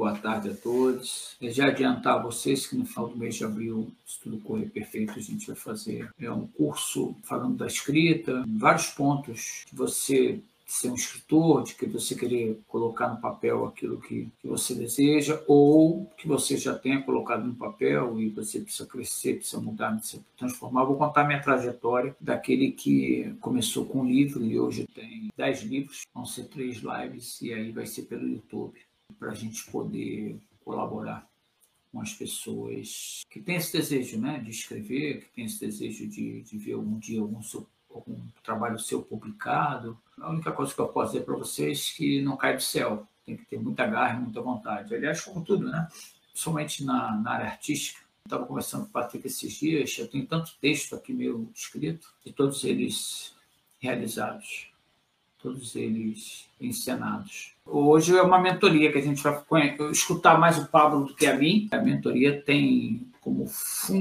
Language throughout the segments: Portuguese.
boa tarde a todos. É já adiantar a vocês que no final do mês de abril, se tudo correr perfeito, a gente vai fazer é um curso falando da escrita, vários pontos que você ser um escritor, de que você querer colocar no papel aquilo que, que você deseja, ou que você já tenha colocado no papel e você precisa crescer, precisa mudar, precisa transformar. vou contar minha trajetória daquele que começou com um livro e hoje tem dez livros, vão ser três lives e aí vai ser pelo YouTube, para a gente poder colaborar com as pessoas que têm esse desejo né, de escrever, que têm esse desejo de, de ver algum dia algum seu algum trabalho seu publicado. A única coisa que eu posso dizer para vocês é que não cai do céu. Tem que ter muita garra e muita vontade. Aliás, como tudo, né? Principalmente na, na área artística. Estava conversando com o Patrick esses dias, eu tenho tanto texto aqui meu escrito, e todos eles realizados, todos eles encenados. Hoje é uma mentoria que a gente vai escutar mais o Pablo do que a mim. A mentoria tem como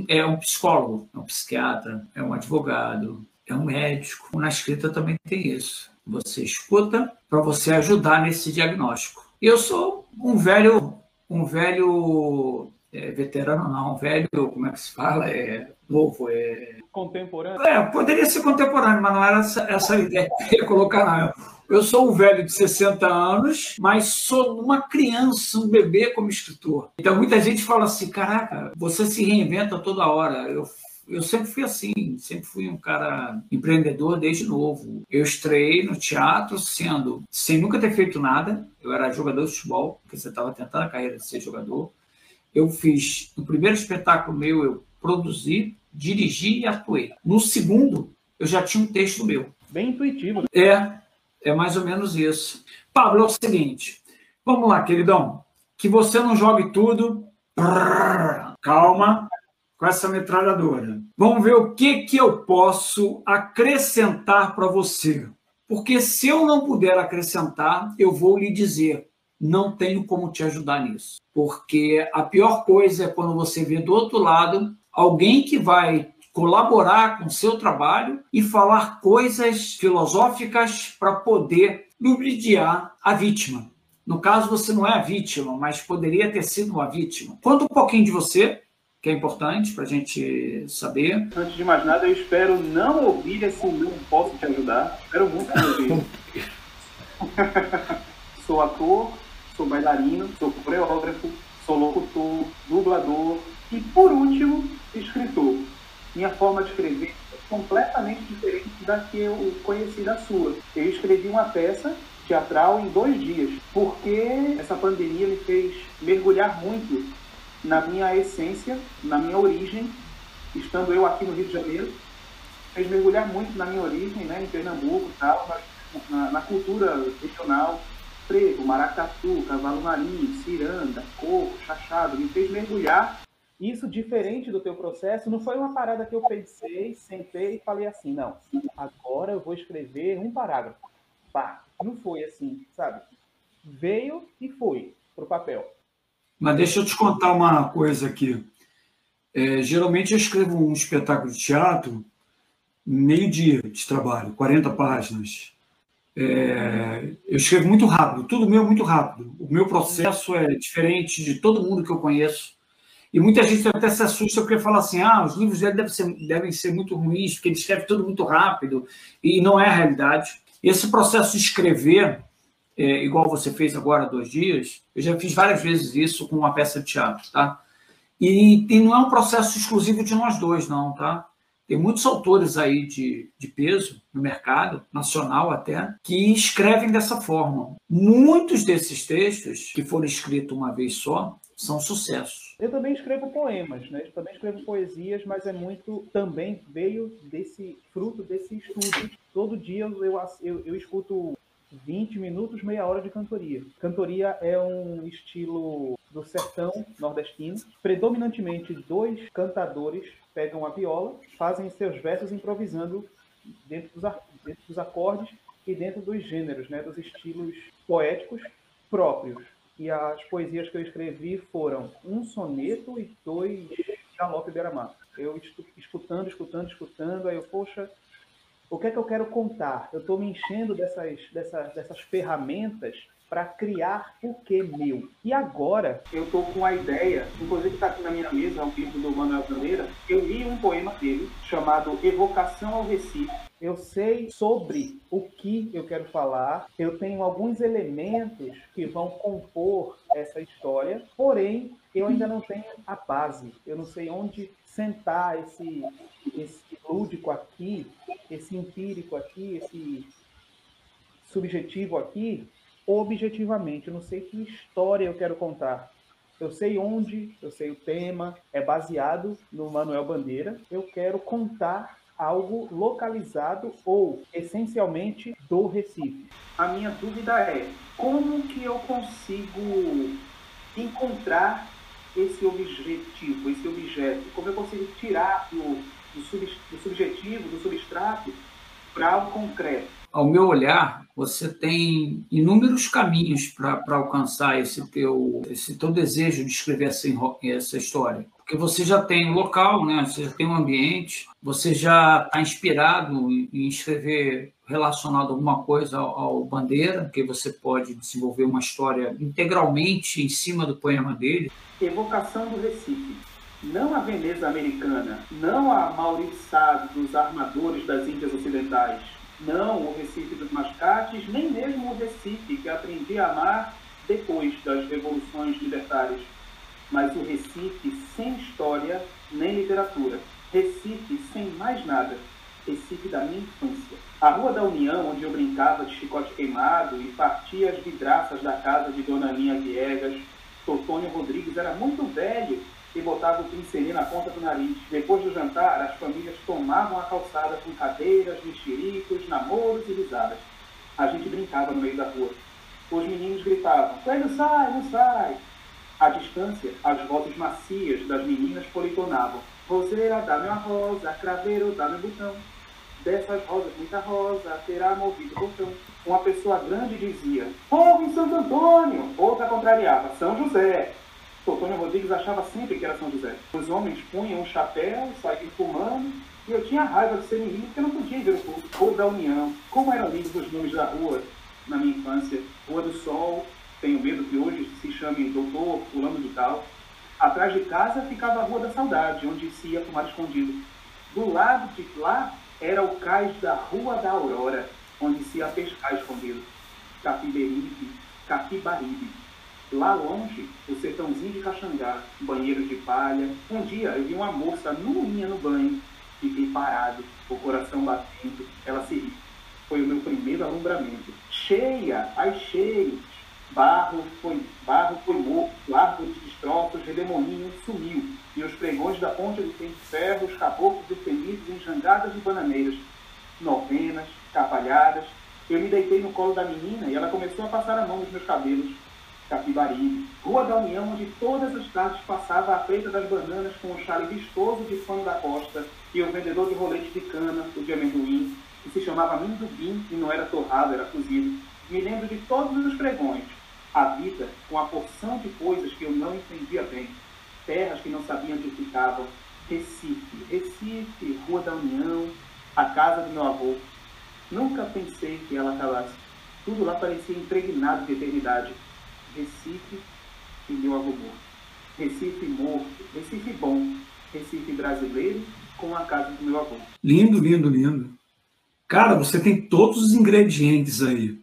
é um psicólogo, é um psiquiatra, é um advogado, é um médico. Na escrita também tem isso. Você escuta para você ajudar nesse diagnóstico. Eu sou um velho, um velho é, veterano, não, um velho, como é que se fala? É novo, é. Contemporâneo? É, poderia ser contemporâneo, mas não era essa, essa ideia que eu ia colocar, não. Eu sou um velho de 60 anos, mas sou uma criança, um bebê como escritor. Então muita gente fala assim: caraca, você se reinventa toda hora. Eu eu sempre fui assim, sempre fui um cara empreendedor desde novo. Eu estreiei no teatro sendo, sem nunca ter feito nada, eu era jogador de futebol, porque você estava tentando a carreira de ser jogador. Eu fiz, no primeiro espetáculo meu, eu produzi, dirigi e atuei. No segundo, eu já tinha um texto meu. Bem intuitivo. É, é mais ou menos isso. Pablo, é o seguinte, vamos lá, queridão, que você não jogue tudo. Calma, com essa metralhadora. Vamos ver o que, que eu posso acrescentar para você. Porque se eu não puder acrescentar, eu vou lhe dizer, não tenho como te ajudar nisso. Porque a pior coisa é quando você vê do outro lado alguém que vai colaborar com o seu trabalho e falar coisas filosóficas para poder lubridiar a vítima. No caso, você não é a vítima, mas poderia ter sido uma vítima. Conta um pouquinho de você, que é importante para a gente saber. Antes de mais nada, eu espero não ouvir esse não posso te ajudar. Espero muito não ouvir. sou ator, sou bailarino, sou coreógrafo, sou locutor, dublador e, por último, escritor. Minha forma de escrever é completamente diferente da que eu conheci da sua. Eu escrevi uma peça teatral em dois dias, porque essa pandemia me fez mergulhar muito na minha essência, na minha origem, estando eu aqui no Rio de Janeiro, fez mergulhar muito na minha origem, né, em Pernambuco, tal, na, na cultura regional, preto, maracatu, cavalo marinho, ciranda, coco, chachado, me fez mergulhar. Isso diferente do teu processo, não foi uma parada que eu pensei, sentei e falei assim, não, agora eu vou escrever um parágrafo. Pá, não foi assim, sabe? Veio e foi pro papel. Mas deixa eu te contar uma coisa aqui. É, geralmente eu escrevo um espetáculo de teatro meio dia de trabalho, 40 páginas. É, eu escrevo muito rápido, tudo meu é muito rápido. O meu processo é diferente de todo mundo que eu conheço. E muita gente até se assusta porque fala assim: ah, os livros dele devem ser, devem ser muito ruins, porque ele escreve tudo muito rápido. E não é a realidade. Esse processo de escrever é, igual você fez agora dois dias, eu já fiz várias vezes isso com uma peça de teatro, tá? E, e não é um processo exclusivo de nós dois, não, tá? Tem muitos autores aí de, de peso no mercado, nacional até, que escrevem dessa forma. Muitos desses textos, que foram escritos uma vez só, são sucessos. Eu também escrevo poemas, né? Eu também escrevo poesias, mas é muito também veio desse fruto desse estudo. Todo dia eu, eu, eu escuto 20 minutos, meia hora de cantoria. Cantoria é um estilo do sertão nordestino. Predominantemente, dois cantadores pegam a viola, fazem seus versos improvisando dentro dos, dentro dos acordes e dentro dos gêneros, né, dos estilos poéticos próprios. E as poesias que eu escrevi foram um soneto e dois galope beira-mar. Eu escutando, escutando, escutando, aí eu, poxa, o que é que eu quero contar? Eu estou me enchendo dessas, dessas, dessas ferramentas para criar o que meu. E agora eu estou com a ideia, inclusive está aqui na minha mesa, um livro do Manuel Bandeira, eu li um poema dele chamado Evocação ao Recife. Eu sei sobre o que eu quero falar, eu tenho alguns elementos que vão compor essa história, porém eu ainda não tenho a base, eu não sei onde sentar esse, esse lúdico aqui, esse empírico aqui, esse subjetivo aqui, objetivamente. Eu não sei que história eu quero contar. Eu sei onde, eu sei o tema, é baseado no Manuel Bandeira. Eu quero contar algo localizado ou essencialmente do Recife. A minha dúvida é como que eu consigo encontrar esse objetivo, esse objeto? Como eu consigo tirar do, do, sub, do subjetivo, do substrato, para o concreto? ao meu olhar, você tem inúmeros caminhos para alcançar esse teu, esse teu desejo de escrever essa, essa história. Porque você já tem local, né? você já tem o ambiente, você já está inspirado em escrever relacionado alguma coisa ao, ao Bandeira, que você pode desenvolver uma história integralmente em cima do poema dele. Evocação do Recife. Não a Veneza americana, não a Mauriçado dos armadores das Índias Ocidentais, não o Recife dos Mascates, nem mesmo o Recife que aprendi a amar depois das revoluções libertárias, mas o Recife sem história nem literatura, Recife sem mais nada, Recife da minha infância. A Rua da União, onde eu brincava de chicote queimado e partia as vidraças da casa de Dona Linha Viegas, Totônio Rodrigues era muito velho e botava o pincelinho na ponta do nariz. Depois do jantar, as famílias tomavam a calçada com cadeiras, mexericos, namoros e risadas. A gente brincava no meio da rua. Os meninos gritavam, não sai, não sai! À distância, as vozes macias das meninas politonavam. Roseira, dá-me uma rosa, craveiro, dá-me um botão. Dessas rosas, muita rosa, terá movido o botão. Uma pessoa grande dizia, fogo em Santo Antônio! Outra contrariava, São José. Antônio Rodrigues achava sempre que era São José. Os homens punham um chapéu, saíam fumando, e eu tinha raiva de ser menino porque eu não podia ver o Rua da União. Como eram lindos os nomes da rua na minha infância. Rua do Sol, tenho medo que hoje se chame Doutor Fulano de Tal. Atrás de casa ficava a Rua da Saudade, onde se ia fumar escondido. Do lado de lá era o cais da Rua da Aurora, onde se ia pescar escondido. Capiberibe, Capibaribe. Lá longe, o sertãozinho de Caxangá, banheiro de palha. Um dia eu vi uma moça nuinha no banho. Fiquei parado, o coração batendo. Ela se riu. Foi o meu primeiro alumbramento. Cheia, ai cheios. Barro foi, barro foi morto, árvore de destroços, redemoinho sumiu. E os pregões da ponte do tempo ferro, os caboclos felizes em jangadas de bananeiras. Novenas, capalhadas. Eu me deitei no colo da menina e ela começou a passar a mão nos meus cabelos. Capibaribe, Rua da União, onde todas as tardes passava a feita das bananas com um chale vistoso de pano da costa e o vendedor de rolete de cana, o de amendoim, que se chamava Mindubim e não era torrado, era cozido. Me lembro de todos os pregões. A vida com a porção de coisas que eu não entendia bem. Terras que não sabiam onde ficavam. Recife, Recife, Rua da União, a casa do meu avô. Nunca pensei que ela acabasse. Tudo lá parecia impregnado de eternidade Recife e meu avô morto. Recife morto, Recife bom, Recife brasileiro com a casa do meu avô. Lindo, lindo, lindo. Cara, você tem todos os ingredientes aí.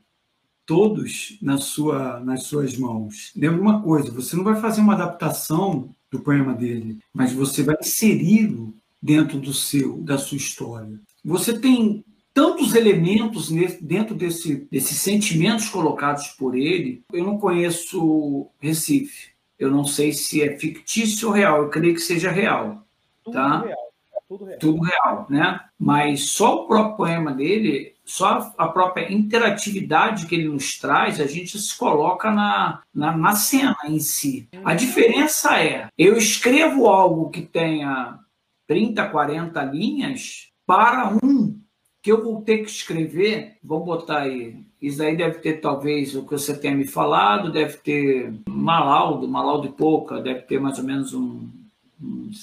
Todos na sua, nas suas mãos. Lembra uma coisa: você não vai fazer uma adaptação do poema dele, mas você vai inseri-lo dentro do seu, da sua história. Você tem tantos elementos dentro desse, desses sentimentos colocados por ele. Eu não conheço Recife. Eu não sei se é fictício ou real. Eu creio que seja real. Tudo tá? real. É tudo real. Tudo real, né? Mas só o próprio poema dele, só a própria interatividade que ele nos traz, a gente se coloca na, na, na cena em si. A diferença é, eu escrevo algo que tenha 30, 40 linhas para um que eu vou ter que escrever, vou botar aí, isso aí deve ter talvez o que você tenha me falado, deve ter malaudo, malaudo e pouca, deve ter mais ou menos um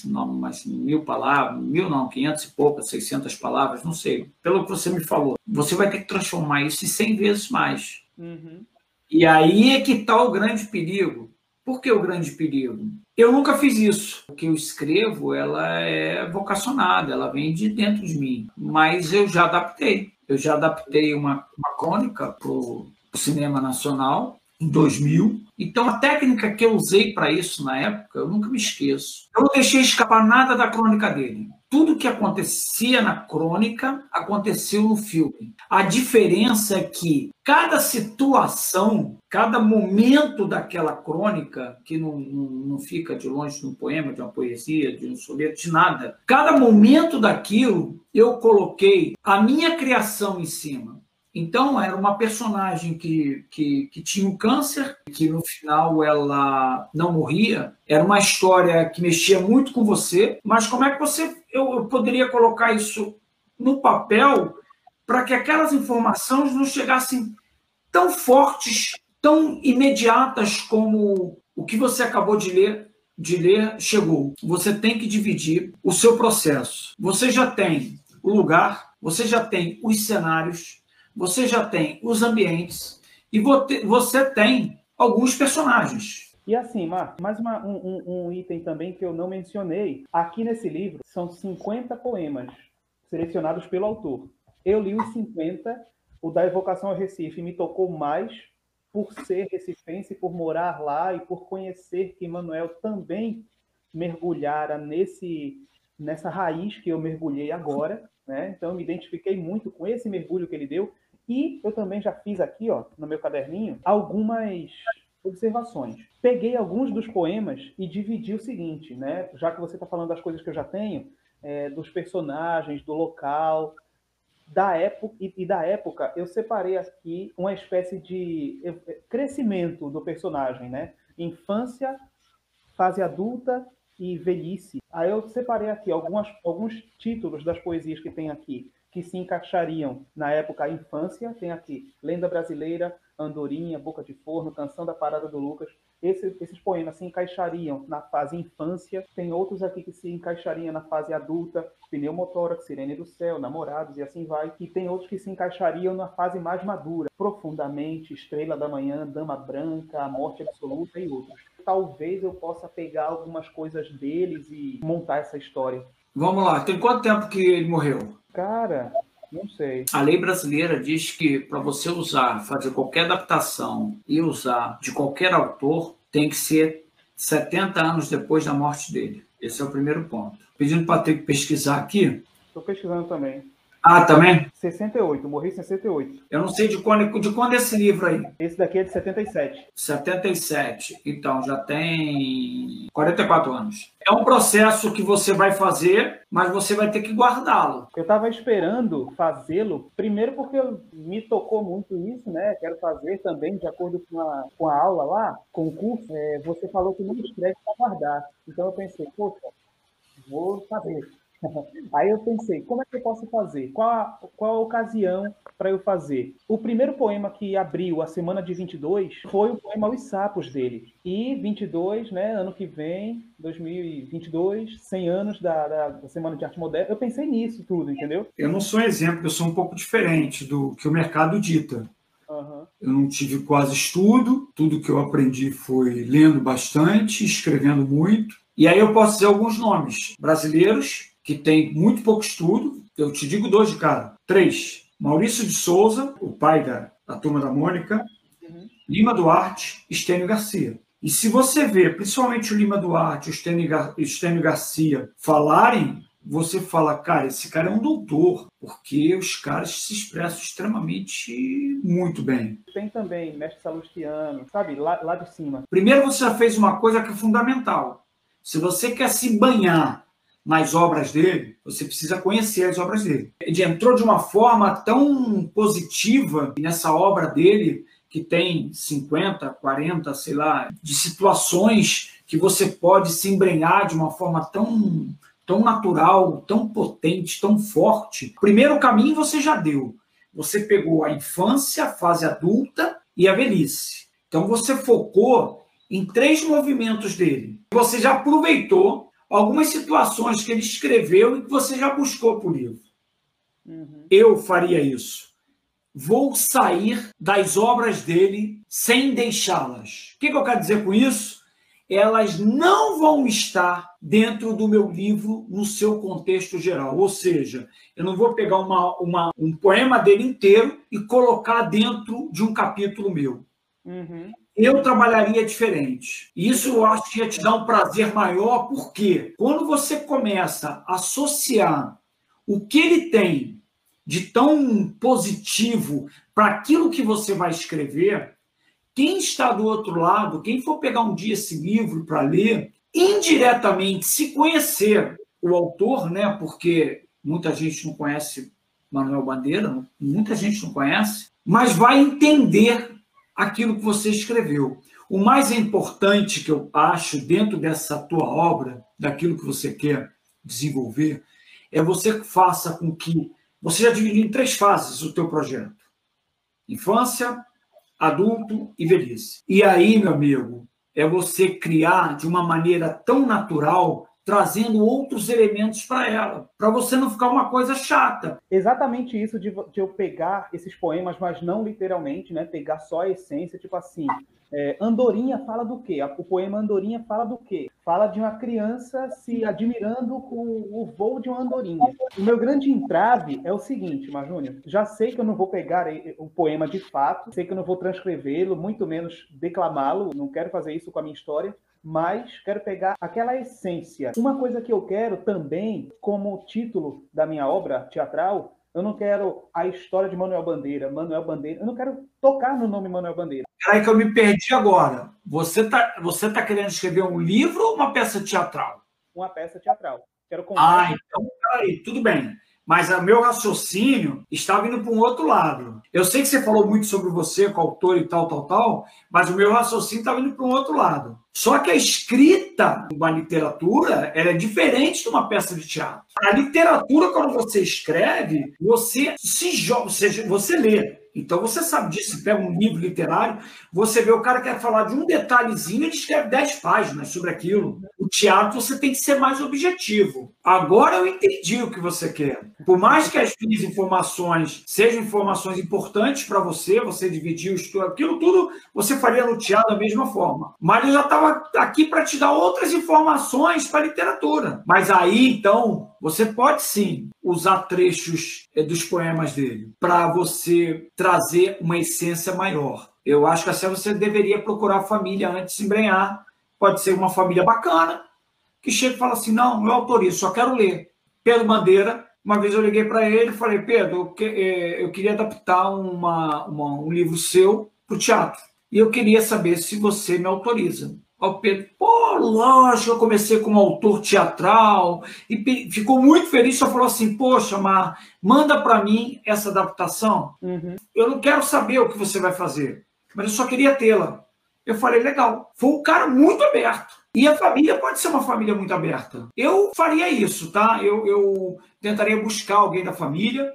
não, mais mil palavras, mil não, quinhentos e poucas, seiscentas palavras, não sei. Pelo que você me falou, você vai ter que transformar isso em cem vezes mais. Uhum. E aí é que está o grande perigo. Por que o grande perigo? Eu nunca fiz isso. O que eu escrevo, ela é vocacionada, ela vem de dentro de mim. Mas eu já adaptei. Eu já adaptei uma, uma crônica para o cinema nacional em 2000. Então, a técnica que eu usei para isso na época, eu nunca me esqueço. Eu não deixei escapar nada da crônica dele. Tudo que acontecia na crônica aconteceu no filme. A diferença é que cada situação, cada momento daquela crônica, que não, não, não fica de longe de um poema, de uma poesia, de um soneto, de nada, cada momento daquilo eu coloquei a minha criação em cima. Então, era uma personagem que, que, que, tinha um câncer, que no final ela não morria. Era uma história que mexia muito com você, mas como é que você eu, eu poderia colocar isso no papel para que aquelas informações não chegassem tão fortes, tão imediatas como o que você acabou de ler, de ler chegou. Você tem que dividir o seu processo. Você já tem o lugar, você já tem os cenários, você já tem os ambientes e você tem alguns personagens. E assim, Marco, mais uma, um, um, item também que eu não mencionei. Aqui nesse livro são 50 poemas selecionados pelo autor. Eu li os 50, o da Evocação ao Recife me tocou mais por ser recifense, por morar lá e por conhecer que Manuel também mergulhara nesse nessa raiz que eu mergulhei agora, né? Então eu me identifiquei muito com esse mergulho que ele deu e eu também já fiz aqui, ó, no meu caderninho, algumas observações. Peguei alguns dos poemas e dividi o seguinte, né? Já que você está falando das coisas que eu já tenho, é, dos personagens, do local, da época e, e, da época, eu separei aqui uma espécie de crescimento do personagem, né? Infância, fase adulta e velhice. Aí eu separei aqui algumas, alguns títulos das poesias que tem aqui que se encaixariam na época infância. Tem aqui Lenda Brasileira, Andorinha, Boca de Forno, Canção da Parada do Lucas. Esses, esses poemas se encaixariam na fase infância. Tem outros aqui que se encaixariam na fase adulta, Pneumotórax, Sirene do Céu, Namorados e assim vai. E tem outros que se encaixariam na fase mais madura, Profundamente, Estrela da Manhã, Dama Branca, A Morte Absoluta e outros. Talvez eu possa pegar algumas coisas deles e montar essa história. Vamos lá, tem quanto tempo que ele morreu? Cara, não sei. A lei brasileira diz que para você usar, fazer qualquer adaptação e usar de qualquer autor, tem que ser 70 anos depois da morte dele. Esse é o primeiro ponto. Pedindo para ter que pesquisar aqui. Estou pesquisando também. Ah, também? 68, morri em 68. Eu não sei de quando, de quando é esse livro aí. Esse daqui é de 77. 77. Então, já tem 44 anos. É um processo que você vai fazer, mas você vai ter que guardá-lo. Eu estava esperando fazê-lo, primeiro porque me tocou muito isso, né? Quero fazer também, de acordo com a, com a aula lá, com o curso. É, você falou que não escreve para guardar. Então eu pensei, poxa, vou saber Aí eu pensei, como é que eu posso fazer? Qual a, qual a ocasião para eu fazer? O primeiro poema que abriu a semana de 22 foi o poema Os Sapos dele. E 22, né, ano que vem, 2022, 100 anos da, da, da Semana de Arte Moderna. Eu pensei nisso tudo, entendeu? Eu não sou exemplo, eu sou um pouco diferente do que o mercado dita. Uhum. Eu não tive quase estudo, tudo que eu aprendi foi lendo bastante, escrevendo muito. E aí eu posso dizer alguns nomes brasileiros que tem muito pouco estudo. Eu te digo dois de cada. Três. Maurício de Souza, o pai da, da turma da Mônica. Uhum. Lima Duarte, Estênio Garcia. E se você vê, principalmente o Lima Duarte e o Estênio Garcia falarem, você fala, cara, esse cara é um doutor, porque os caras se expressam extremamente muito bem. Tem também Mestre Salustiano, sabe, lá, lá de cima. Primeiro você já fez uma coisa que é fundamental. Se você quer se banhar nas obras dele, você precisa conhecer as obras dele. Ele entrou de uma forma tão positiva nessa obra dele, que tem 50, 40, sei lá, de situações que você pode se embrenhar de uma forma tão, tão natural, tão potente, tão forte. Primeiro caminho você já deu. Você pegou a infância, a fase adulta e a velhice. Então você focou em três movimentos dele. Você já aproveitou algumas situações que ele escreveu e que você já buscou o livro. Uhum. Eu faria isso. vou sair das obras dele sem deixá-las. O que, que eu quero dizer com isso? Elas não vão estar dentro do meu livro no seu contexto geral. Ou seja, eu não vou pegar uma, uma um poema dele inteiro e colocar dentro de um capítulo meu. Uhum. Eu trabalharia diferente. Isso eu acho que ia te dar um prazer maior, porque quando você começa a associar o que ele tem de tão positivo para aquilo que você vai escrever, quem está do outro lado, quem for pegar um dia esse livro para ler, indiretamente, se conhecer o autor, né? Porque muita gente não conhece Manuel Bandeira, muita gente não conhece, mas vai entender aquilo que você escreveu. O mais importante que eu acho dentro dessa tua obra, daquilo que você quer desenvolver, é você faça com que você já dividiu em três fases o teu projeto: infância, adulto e velhice. E aí, meu amigo, é você criar de uma maneira tão natural trazendo outros elementos para ela, para você não ficar uma coisa chata. Exatamente isso de, de, eu pegar esses poemas, mas não literalmente, né? Pegar só a essência, tipo assim, é, Andorinha fala do quê? O poema Andorinha fala do quê? Fala de uma criança se admirando com o voo de uma andorinha. O meu grande entrave é o seguinte, Majúnior. Já sei que eu não vou pegar o poema de fato, sei que eu não vou transcrevê-lo, muito menos declamá-lo, não quero fazer isso com a minha história mas quero pegar aquela essência. Uma coisa que eu quero também, como título da minha obra teatral, eu não quero a história de Manuel Bandeira, Manuel Bandeira, eu não quero tocar no nome Manuel Bandeira. Peraí que eu me perdi agora. Você tá, você tá querendo escrever um livro ou uma peça teatral? Uma peça teatral. Quero contar. Ah, então, peraí, tudo bem mas o meu raciocínio estava indo para um outro lado. Eu sei que você falou muito sobre você, com autor e tal, tal, tal, mas o meu raciocínio estava indo para um outro lado. Só que a escrita de uma literatura é diferente de uma peça de teatro. A literatura, quando você escreve, você se joga, você, você lê. Então você sabe disso, você pega um livro literário, você vê o cara quer falar de um detalhezinho, ele escreve 10 páginas sobre aquilo. O teatro você tem que ser mais objetivo. Agora eu entendi o que você quer. Por mais que as minhas informações sejam informações importantes para você, você estudo, aquilo tudo você faria no teatro da mesma forma. Mas eu já estava aqui para te dar outras informações para a literatura. Mas aí, então, você pode sim usar trechos eh, dos poemas dele para você trazer uma essência maior. Eu acho que assim você deveria procurar a família antes de embrenhar. Pode ser uma família bacana, que chega e fala assim: não, eu autorizo, só quero ler. Pedro Bandeira, uma vez eu liguei para ele e falei: Pedro, eh, eu, queria adaptar uma, uma, um livro seu para o teatro. E eu queria saber se você me autoriza ao Pedro, pô, lógico, eu comecei como autor teatral e ficou muito feliz, só falou assim, poxa, Mar, manda para mim essa adaptação. Uhum. Eu não quero saber o que você vai fazer, mas eu só queria tê-la. Eu falei, legal. Foi um cara muito aberto. E a família pode ser uma família muito aberta. Eu faria isso, tá? Eu, eu tentaria buscar alguém da família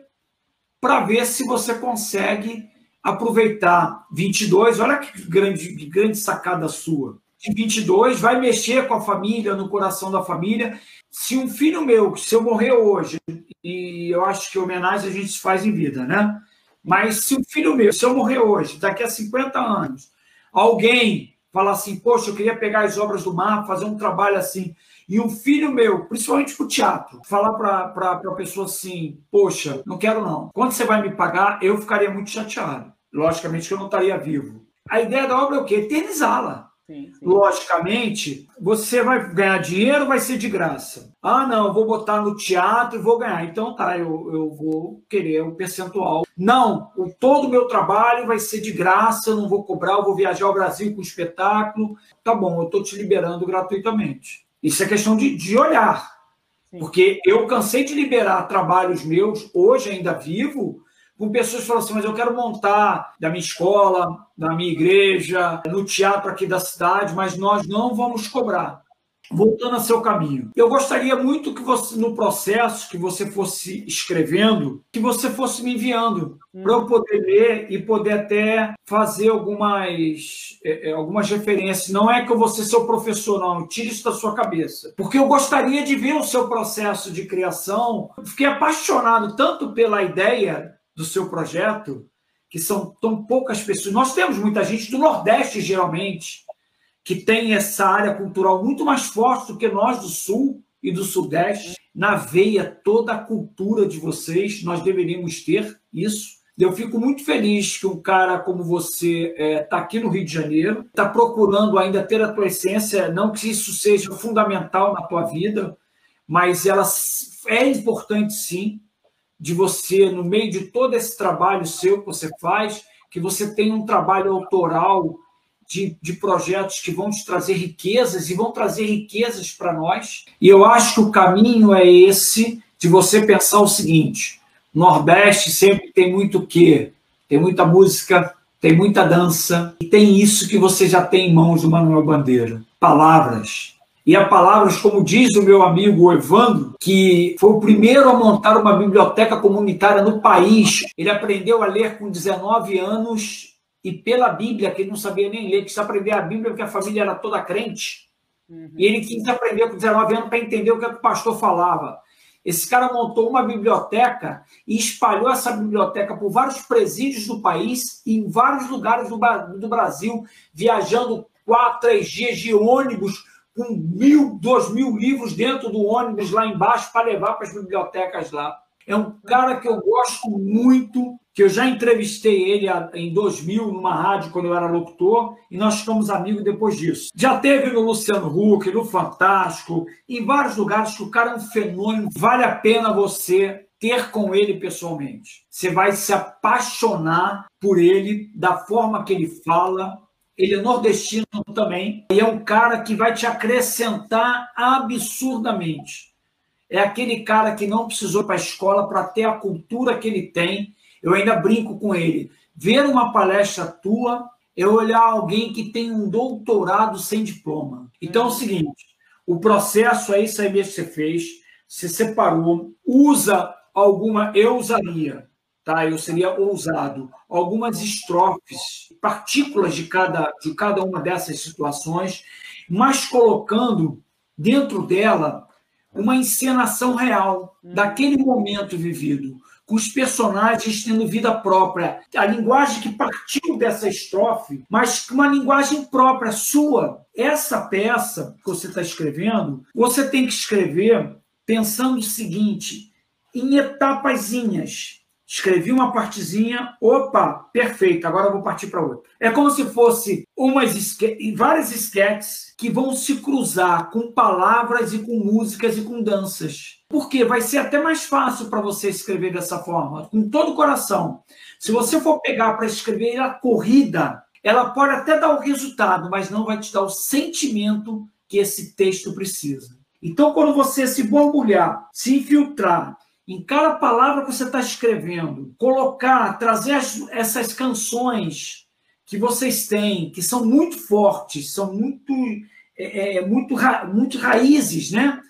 para ver se você consegue aproveitar 22. Olha que grande, que grande sacada sua de 22 vai mexer com a família, no coração da família. Se um filho meu, se eu morrer hoje, e eu acho que homenagem a gente faz em vida, né? Mas se um filho meu, se eu morrer hoje, daqui a 50 anos, alguém falar assim, poxa, eu queria pegar as obras do mar, fazer um trabalho assim, e um filho meu, principalmente para o teatro, falar para a pessoa assim, poxa, não quero não. Quando você vai me pagar, eu ficaria muito chateado. Logicamente que eu não estaria vivo. A ideia da obra é o quê? Eternizá-la. Sim, sim. Logicamente, você vai ganhar dinheiro, vai ser de graça. Ah, não, vou botar no teatro e vou ganhar. Então tá, eu, eu vou querer um percentual. Não, o, todo o meu trabalho vai ser de graça, eu não vou cobrar, eu vou viajar ao Brasil com espetáculo. Tá bom, eu estou te liberando gratuitamente. Isso é questão de, de olhar. Sim. Porque eu cansei de liberar trabalhos meus, hoje ainda vivo, com pessoas que falam assim, mas eu quero montar da minha escola, da minha igreja, no teatro aqui da cidade, mas nós não vamos cobrar. Voltando a seu caminho. Eu gostaria muito que você, no processo que você fosse escrevendo, que você fosse me enviando, hum. para eu poder ler e poder até fazer algumas, é, é, algumas referências. Não é que eu vou ser seu professor, não. Tire isso da sua cabeça. Porque eu gostaria de ver o seu processo de criação. Fiquei apaixonado tanto pela ideia do seu projeto que são tão poucas pessoas. Nós temos muita gente do Nordeste, geralmente, que tem essa área cultural muito mais forte do que nós do Sul e do Sudeste. Na veia, toda a cultura de vocês, nós deveríamos ter isso. Eu fico muito feliz que um cara como você está é, tá aqui no Rio de Janeiro, está procurando ainda ter a tua essência, não que isso seja fundamental na tua vida, mas ela é importante sim, de você, no meio de todo esse trabalho seu que você faz, que você tenha um trabalho autoral de, de projetos que vão te trazer riquezas e vão trazer riquezas para nós. E eu acho que o caminho é esse de você pensar o seguinte: Nordeste sempre tem muito quê? Tem muita música, tem muita dança, e tem isso que você já tem em mãos do Manuel Bandeira: palavras e a palavras, como diz o meu amigo Evandro, que foi o primeiro a montar uma biblioteca comunitária no país. Ele aprendeu a ler com 19 anos e pela Bíblia, que ele não sabia nem ler, quis aprender a Bíblia porque a família era toda crente. Uhum. E ele quis aprender com 19 anos para entender o que, é que o pastor falava. Esse cara montou uma biblioteca e espalhou essa biblioteca por vários presídios do país e em vários lugares do, do Brasil, viajando quatro, três dias de ônibus com mil, dois mil livros dentro do ônibus lá embaixo para levar para as bibliotecas lá. É um cara que eu gosto muito, que eu já entrevistei ele em 2000 numa rádio quando eu era locutor e nós ficamos amigos depois disso. Já teve no Luciano Huck, no Fantástico, em vários lugares que o cara é um fenômeno, vale a pena você ter com ele pessoalmente. Você vai se apaixonar por ele, da forma que ele fala, ele é nordestino também, e é um cara que vai te acrescentar absurdamente. É aquele cara que não precisou para a escola para ter a cultura que ele tem. Eu ainda brinco com ele. Ver uma palestra tua é olhar alguém que tem um doutorado sem diploma. Então é o seguinte: o processo é isso aí mesmo que você fez, você separou, usa alguma, eu usaria tá? Eu seria ousado. Algumas estrofes, partículas de cada, de cada uma dessas situações, mas colocando dentro dela uma encenação real daquele momento vivido, com os personagens tendo vida própria. A linguagem que partiu dessa estrofe, mas uma linguagem própria, sua. Essa peça que você está escrevendo, você tem que escrever pensando o seguinte, em etapazinhas escrevi uma partezinha, opa, perfeito, agora vou partir para outra. É como se fosse umas esque várias esquetes que vão se cruzar com palavras e com músicas e com danças. Porque vai ser até mais fácil para você escrever dessa forma, com todo o coração. Se você for pegar para escrever a corrida, ela pode até dar o resultado, mas não vai te dar o sentimento que esse texto precisa. Então, quando você se borbulhar, se infiltrar em cada palavra que você está escrevendo, colocar, trazer as, essas canções que vocês têm, que são muito fortes, são muito, é, é, muito, muito raízes, né?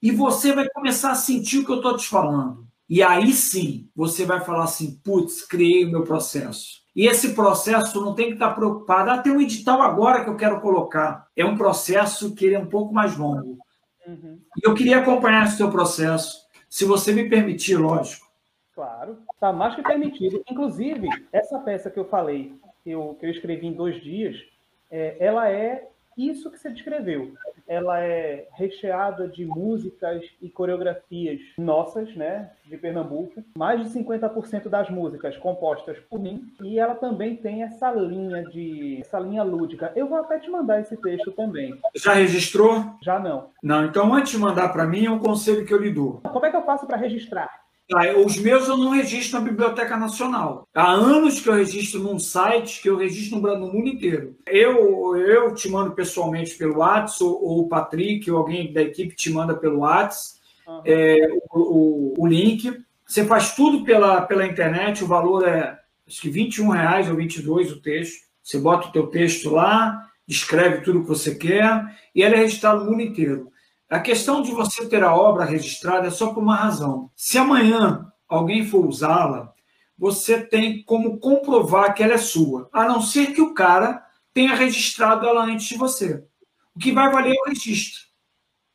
E você vai começar a sentir o que eu estou te falando. E aí sim, você vai falar assim: putz, criei o meu processo. E esse processo não tem que estar preocupado. Ah, tem um edital agora que eu quero colocar. É um processo que é um pouco mais longo. Uhum. E eu queria acompanhar esse seu processo se você me permitir, lógico. Claro, está mais que permitido. Inclusive, essa peça que eu falei, que eu, que eu escrevi em dois dias, é, ela é isso que você descreveu. Ela é recheada de músicas e coreografias nossas, né, de Pernambuco. Mais de 50% das músicas compostas por mim. E ela também tem essa linha de essa linha lúdica. Eu vou até te mandar esse texto também. Já registrou? Já não. Não, então antes de mandar para mim, é um conselho que eu lhe dou. Como é que eu faço para registrar? Ah, os meus eu não registro na Biblioteca Nacional. Há anos que eu registro num site que eu registro no, mundo inteiro. Eu, eu te mando pessoalmente pelo WhatsApp, ou, ou o Patrick, ou alguém da equipe te manda pelo WhatsApp uhum. é, o, o, o, link. Você faz tudo pela, pela internet, o valor é acho que 21 reais ou 22 o texto. Você bota o teu texto lá, escreve tudo que você quer e ele é registrado no mundo inteiro. A questão de você ter a obra registrada é só por uma razão. Se amanhã alguém for usá-la, você tem como comprovar que ela é sua, a não ser que o cara tenha registrado ela antes de você. O que vai valer é o registro.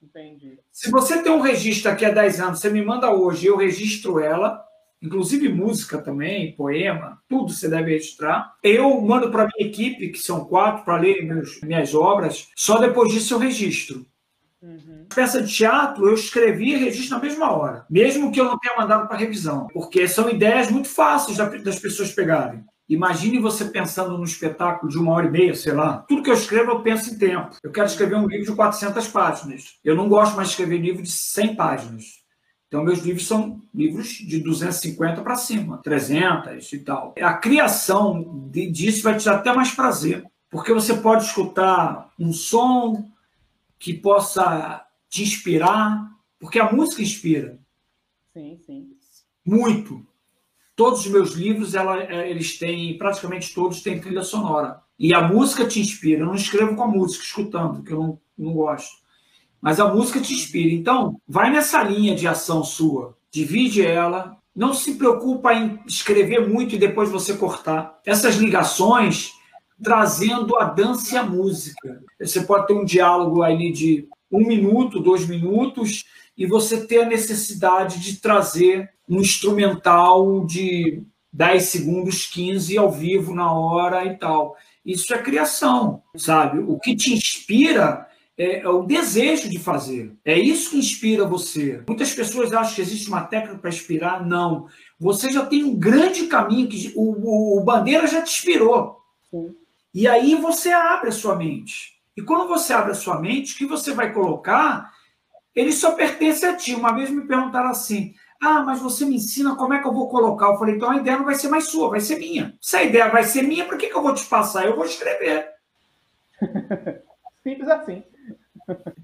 Entendi. Se você tem um registro aqui há 10 anos, você me manda hoje, eu registro ela, inclusive música também, poema, tudo você deve registrar. Eu mando para minha equipe, que são quatro, para ler meus, minhas obras. Só depois disso eu registro. Uhum. Peça de teatro, eu escrevi e registro na mesma hora, mesmo que eu não tenha mandado para revisão, porque são ideias muito fáceis das pessoas pegarem. Imagine você pensando num espetáculo de uma hora e meia, sei lá. Tudo que eu escrevo eu penso em tempo. Eu quero escrever um livro de 400 páginas. Eu não gosto mais de escrever livro de 100 páginas. Então, meus livros são livros de 250 para cima, 300 e tal. A criação disso vai te dar até mais prazer, porque você pode escutar um som que possa te inspirar, porque a música inspira. Sim, sim. Muito. Todos os meus livros, ela, é, eles têm, praticamente todos têm trilha sonora. E a música te inspira. Eu não escrevo com a música, escutando, que eu não, não gosto. Mas a música te inspira. Então, vai nessa linha de ação sua. Divide ela. Não se preocupa em escrever muito e depois você cortar. Essas ligações trazendo a dança e a música. Você pode ter um diálogo ali de um minuto, dois minutos, e você ter a necessidade de trazer um instrumental de 10 segundos, 15 ao vivo na hora e tal. Isso é criação, sabe? O que te inspira é, é, o desejo de fazer. É isso que inspira você. Muitas pessoas acham que existe uma técnica para inspirar. Não. Você já tem um grande caminho que o, o, o Bandeira já te inspirou. Sim. E aí você abre a sua mente. E quando você abre a sua mente, o que você vai colocar, ele só pertence a ti. Uma vez me perguntaram assim: ah, mas você me ensina como é que eu vou colocar. Eu falei, então a ideia não vai ser mais sua, vai ser minha. Se a ideia vai ser minha, por que, que eu vou te passar? Eu vou escrever. Simples assim.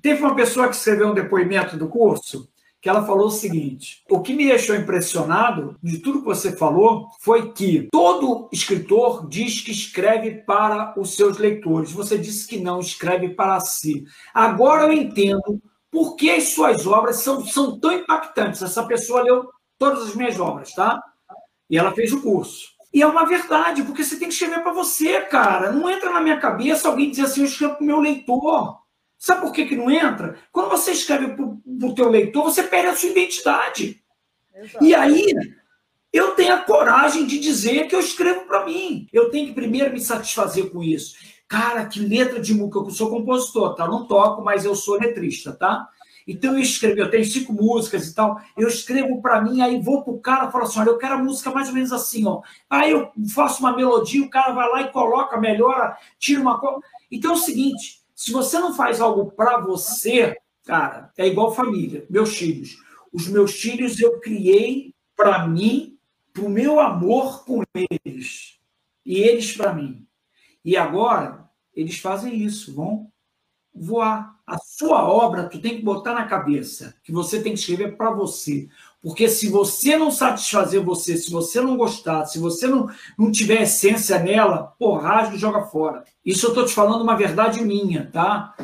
Teve uma pessoa que escreveu um depoimento do curso que ela falou o seguinte: o que me deixou impressionado de tudo que você falou foi que todo escritor diz que escreve para os seus leitores. Você disse que não, escreve para si. Agora eu entendo por que as suas obras são, são tão impactantes. Essa pessoa leu todas as minhas obras, tá? E ela fez o curso. E é uma verdade, porque você tem que escrever para você, cara. Não entra na minha cabeça alguém dizer assim, eu escrevo para o meu leitor. Sabe por que, que não entra? Quando você escreve para o teu leitor, você perde a sua identidade. Exato. E aí, eu tenho a coragem de dizer que eu escrevo para mim. Eu tenho que primeiro me satisfazer com isso. Cara, que letra de música. Eu sou compositor, tá? Não toco, mas eu sou letrista, tá? Então eu escrevo, eu tenho cinco músicas e tal. Eu escrevo para mim, aí vou pro cara e falo assim: olha, eu quero a música mais ou menos assim, ó. Aí eu faço uma melodia, o cara vai lá e coloca, melhora, tira uma coisa. Então é o seguinte: se você não faz algo para você, cara, é igual família. Meus filhos. Os meus filhos eu criei para mim, pro meu amor por eles. E eles para mim. E agora, eles fazem isso, vão voar. A sua obra, tu tem que botar na cabeça que você tem que escrever para você. Porque se você não satisfazer você, se você não gostar, se você não, não tiver essência nela, porra, rasga e joga fora. Isso eu estou te falando uma verdade minha, tá?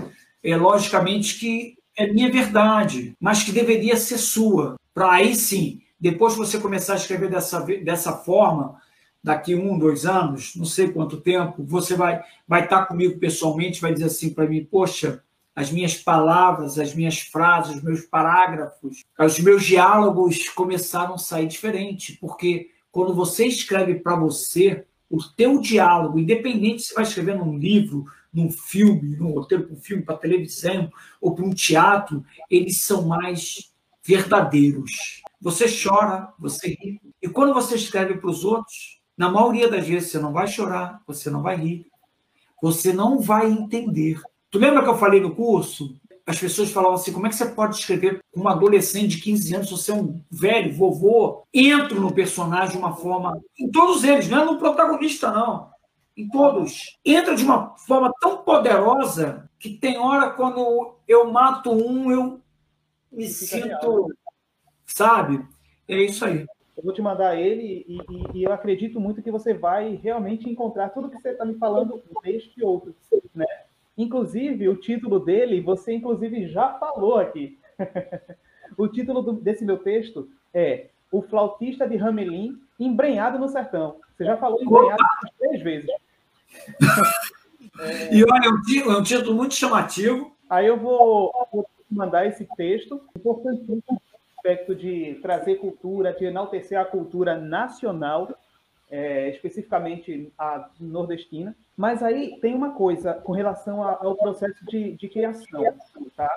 É logicamente que é minha verdade, mas que deveria ser sua. Para aí sim, depois que você começar a escrever dessa, dessa forma, daqui um, dois anos, não sei quanto tempo, você vai vai estar comigo pessoalmente, vai dizer assim para mim, poxa, as minhas palavras, as minhas frases, os meus parágrafos, os meus diálogos começaram a sair diferente, porque quando você escreve para você, o teu diálogo, independente se vai escrever num livro, num filme, num roteiro para um filme, para televisão ou para um teatro, eles são mais verdadeiros. Você chora, você ri. E quando você escreve para os outros, na maioria das vezes você não vai chorar, você não vai rir, você não vai entender. Tu lembra que eu falei no curso? As pessoas falavam assim: como é que você pode escrever com uma adolescente de 15 anos, você é um velho, vovô? Entro no personagem de uma forma. Em todos eles, não é no protagonista, não. Em todos. Entra de uma forma tão poderosa que tem hora quando eu mato um, eu me sinto. Sabe? É isso aí. Eu vou te mandar ele e, e, e, eu acredito muito que você vai realmente encontrar tudo que você está me falando neste outro, né? Inclusive, o título dele, você inclusive já falou aqui. o título do, desse meu texto é O Flautista de Ramelin Embrenhado no Sertão. Você já falou embrenhado três vezes. é... E olha, é um título muito chamativo. Aí eu vou, vou mandar esse texto, importantíssimo aspecto de trazer cultura, de enaltecer a cultura nacional, é, especificamente a nordestina. Mas aí tem uma coisa com relação ao processo de, de criação, tá?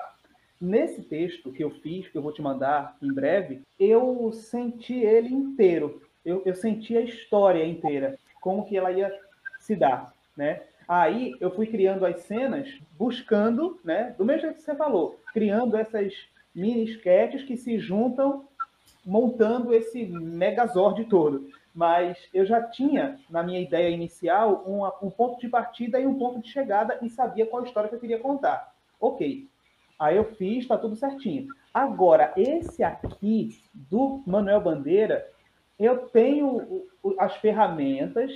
Nesse texto que eu fiz, que eu vou te mandar em breve, eu senti ele inteiro. Eu, eu senti a história inteira, como que ela ia se dar, né? Aí eu fui criando as cenas, buscando, né? Do mesmo jeito que você falou, criando essas mini sketches que se juntam, montando esse megazord todo. Mas eu já tinha, na minha ideia inicial, um, um ponto de partida e um ponto de chegada e sabia qual história que eu queria contar. Ok. Aí eu fiz, tá tudo certinho. Agora, esse aqui, do Manuel Bandeira, eu tenho as ferramentas,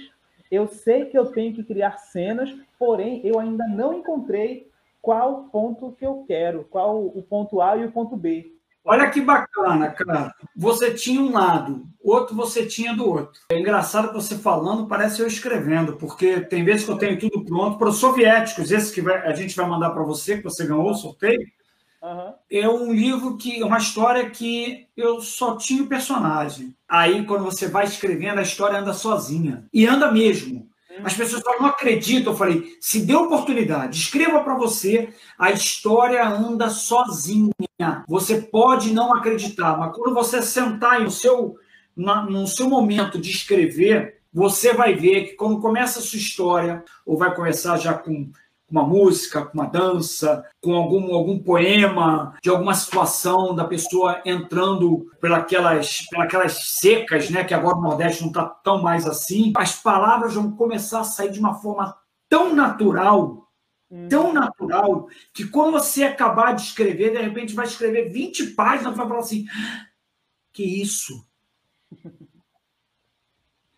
eu sei que eu tenho que criar cenas, porém eu ainda não encontrei qual ponto que eu quero, qual o ponto A e o ponto B. Olha que bacana, cara. Você tinha um lado, outro você tinha do outro. É engraçado você falando, parece eu escrevendo, porque tem vezes que eu tenho tudo pronto para os soviéticos, esse que vai, a gente vai mandar para você, que você ganhou o sorteio. Uhum. É um livro que, uma história que eu só tinha o personagem. Aí, quando você vai escrevendo, a história anda sozinha. E anda mesmo. As pessoas falam, não acreditam. Eu falei, se dê oportunidade, escreva para você, a história anda sozinha. Você pode não acreditar, mas quando você sentar no seu, na, no seu momento de escrever, você vai ver que quando começa a sua história, ou vai começar já com uma música, com uma dança, com algum, algum poema, de alguma situação da pessoa entrando pelas, pelas secas, né? Que agora o Nordeste não está tão mais assim. As palavras vão começar a sair de uma forma tão natural, hum. tão natural, que quando você acabar de escrever, de repente vai escrever 20 páginas e vai falar assim: que isso?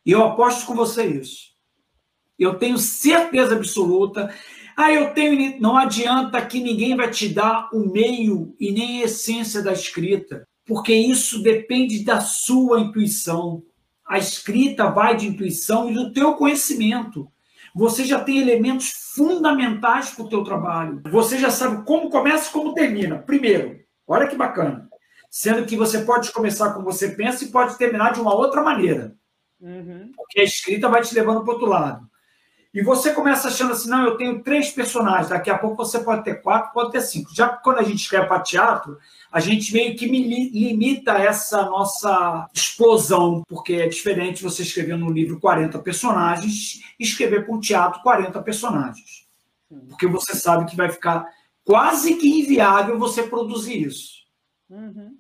E eu aposto com você isso. Eu tenho certeza absoluta ah, eu tenho. Não adianta que ninguém vai te dar o meio e nem a essência da escrita, porque isso depende da sua intuição. A escrita vai de intuição e do teu conhecimento. Você já tem elementos fundamentais para o teu trabalho. Você já sabe como começa e como termina. Primeiro, olha que bacana. Sendo que você pode começar como você pensa e pode terminar de uma outra maneira. Uhum. Porque a escrita vai te levando para o outro lado. E você começa achando assim, não, eu tenho três personagens, daqui a pouco você pode ter quatro, pode ter cinco. Já que quando a gente escreve para teatro, a gente meio que limita essa nossa explosão, porque é diferente você escrever no livro 40 personagens e escrever para um teatro 40 personagens. Porque você sabe que vai ficar quase que inviável você produzir isso. Uhum.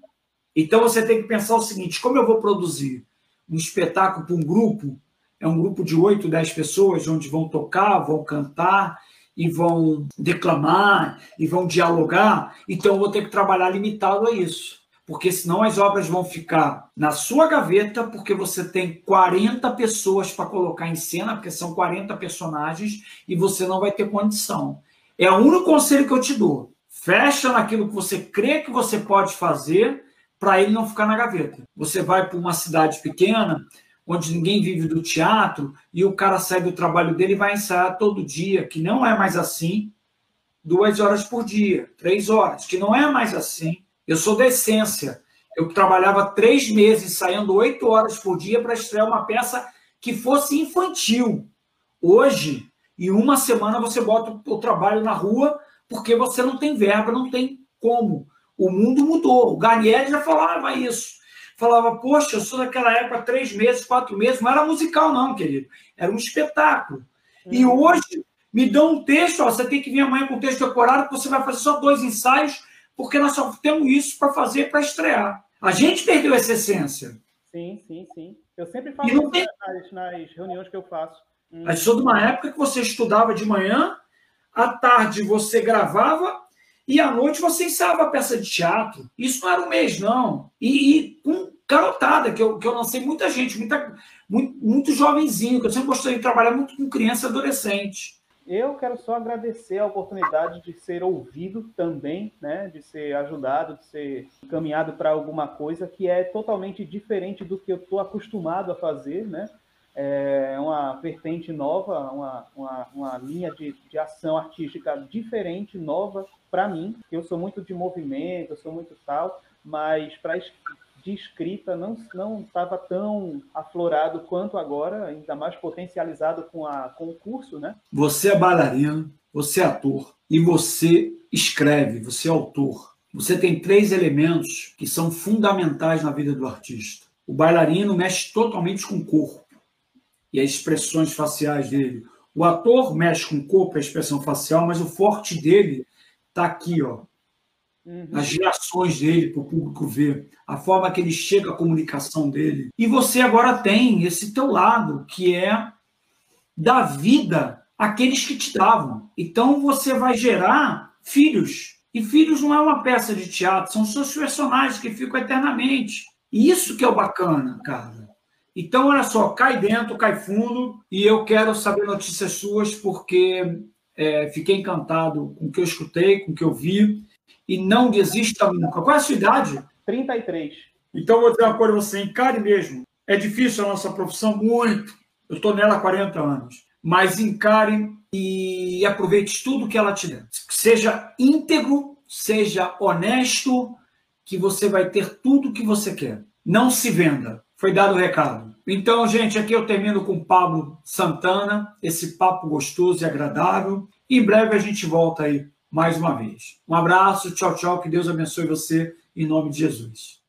Então você tem que pensar o seguinte: como eu vou produzir um espetáculo para um grupo? É um grupo de oito, dez pessoas, onde vão tocar, vão cantar e vão declamar e vão dialogar. Então, eu vou ter que trabalhar limitado a isso. Porque senão as obras vão ficar na sua gaveta, porque você tem 40 pessoas para colocar em cena, porque são 40 personagens, e você não vai ter condição. É o único conselho que eu te dou. Fecha naquilo que você crê que você pode fazer para ele não ficar na gaveta. Você vai para uma cidade pequena, onde ninguém vive do teatro, e o cara sai do trabalho dele e vai ensaiar todo dia, que não é mais assim, duas horas por dia, três horas, que não é mais assim. Eu sou da essência. Eu trabalhava três meses, saindo oito horas por dia para estrear uma peça que fosse infantil. Hoje, em uma semana, você bota o trabalho na rua porque você não tem verba, não tem como. O mundo mudou. O Garnieri já falava isso falava, poxa, eu sou daquela época, três meses, quatro meses, não era musical, não, querido. Era um espetáculo. Uhum. E hoje me dão um texto, ó, você tem que vir amanhã com o texto decorado, você vai fazer só dois ensaios, porque nós só temos isso para fazer para estrear. A gente perdeu essa essência. Sim, sim, sim. Eu sempre falo isso tem... nas, nas, reuniões que eu faço. Hum. Mas sou de uma época que você estudava de manhã, à tarde você gravava e à noite você ensaiava a peça de teatro. Isso não era um mês, não. E, e com garotada, que eu, que eu lancei muita gente, muita, muito, muito jovenzinho, que eu sempre gostei de trabalhar muito com criança e adolescente. Eu quero só agradecer a oportunidade de ser ouvido também, né? de ser ajudado, de ser encaminhado para alguma coisa que é totalmente diferente do que eu estou acostumado a fazer. Né? É uma vertente nova, uma, uma, uma linha de, de ação artística diferente, nova para mim. Eu sou muito de movimento, eu sou muito tal, mas para de escrita não não estava tão aflorado quanto agora, ainda mais potencializado com a com o curso, né? Você é bailarino, você é ator e você escreve, você é autor. Você tem três elementos que são fundamentais na vida do artista. O bailarino mexe totalmente com o corpo e as expressões faciais dele. O ator mexe com o corpo, a expressão facial, mas o forte dele está aqui, ó. Uhum. As reações dele para o público ver, a forma que ele chega à comunicação dele. E você agora tem esse teu lado, que é da vida aqueles que te davam. Então você vai gerar filhos. E filhos não é uma peça de teatro, são seus personagens que ficam eternamente. E isso que é o bacana, cara. Então, olha só, cai dentro, cai fundo, e eu quero saber notícias suas, porque é, fiquei encantado com o que eu escutei, com o que eu vi, e não desista nunca. Qual é a sua idade? 33. Então, vou dizer uma coisa você, encare mesmo. É difícil a nossa profissão, muito. Eu estou nela há 40 anos. Mas encare e aproveite tudo que ela te der. Seja íntegro, seja honesto, que você vai ter tudo que você quer. Não se venda. Foi dado o recado. Então, gente, aqui eu termino com Pablo Santana, esse papo gostoso e agradável. Em breve a gente volta aí mais uma vez. Um abraço, tchau, tchau, que Deus abençoe você em nome de Jesus.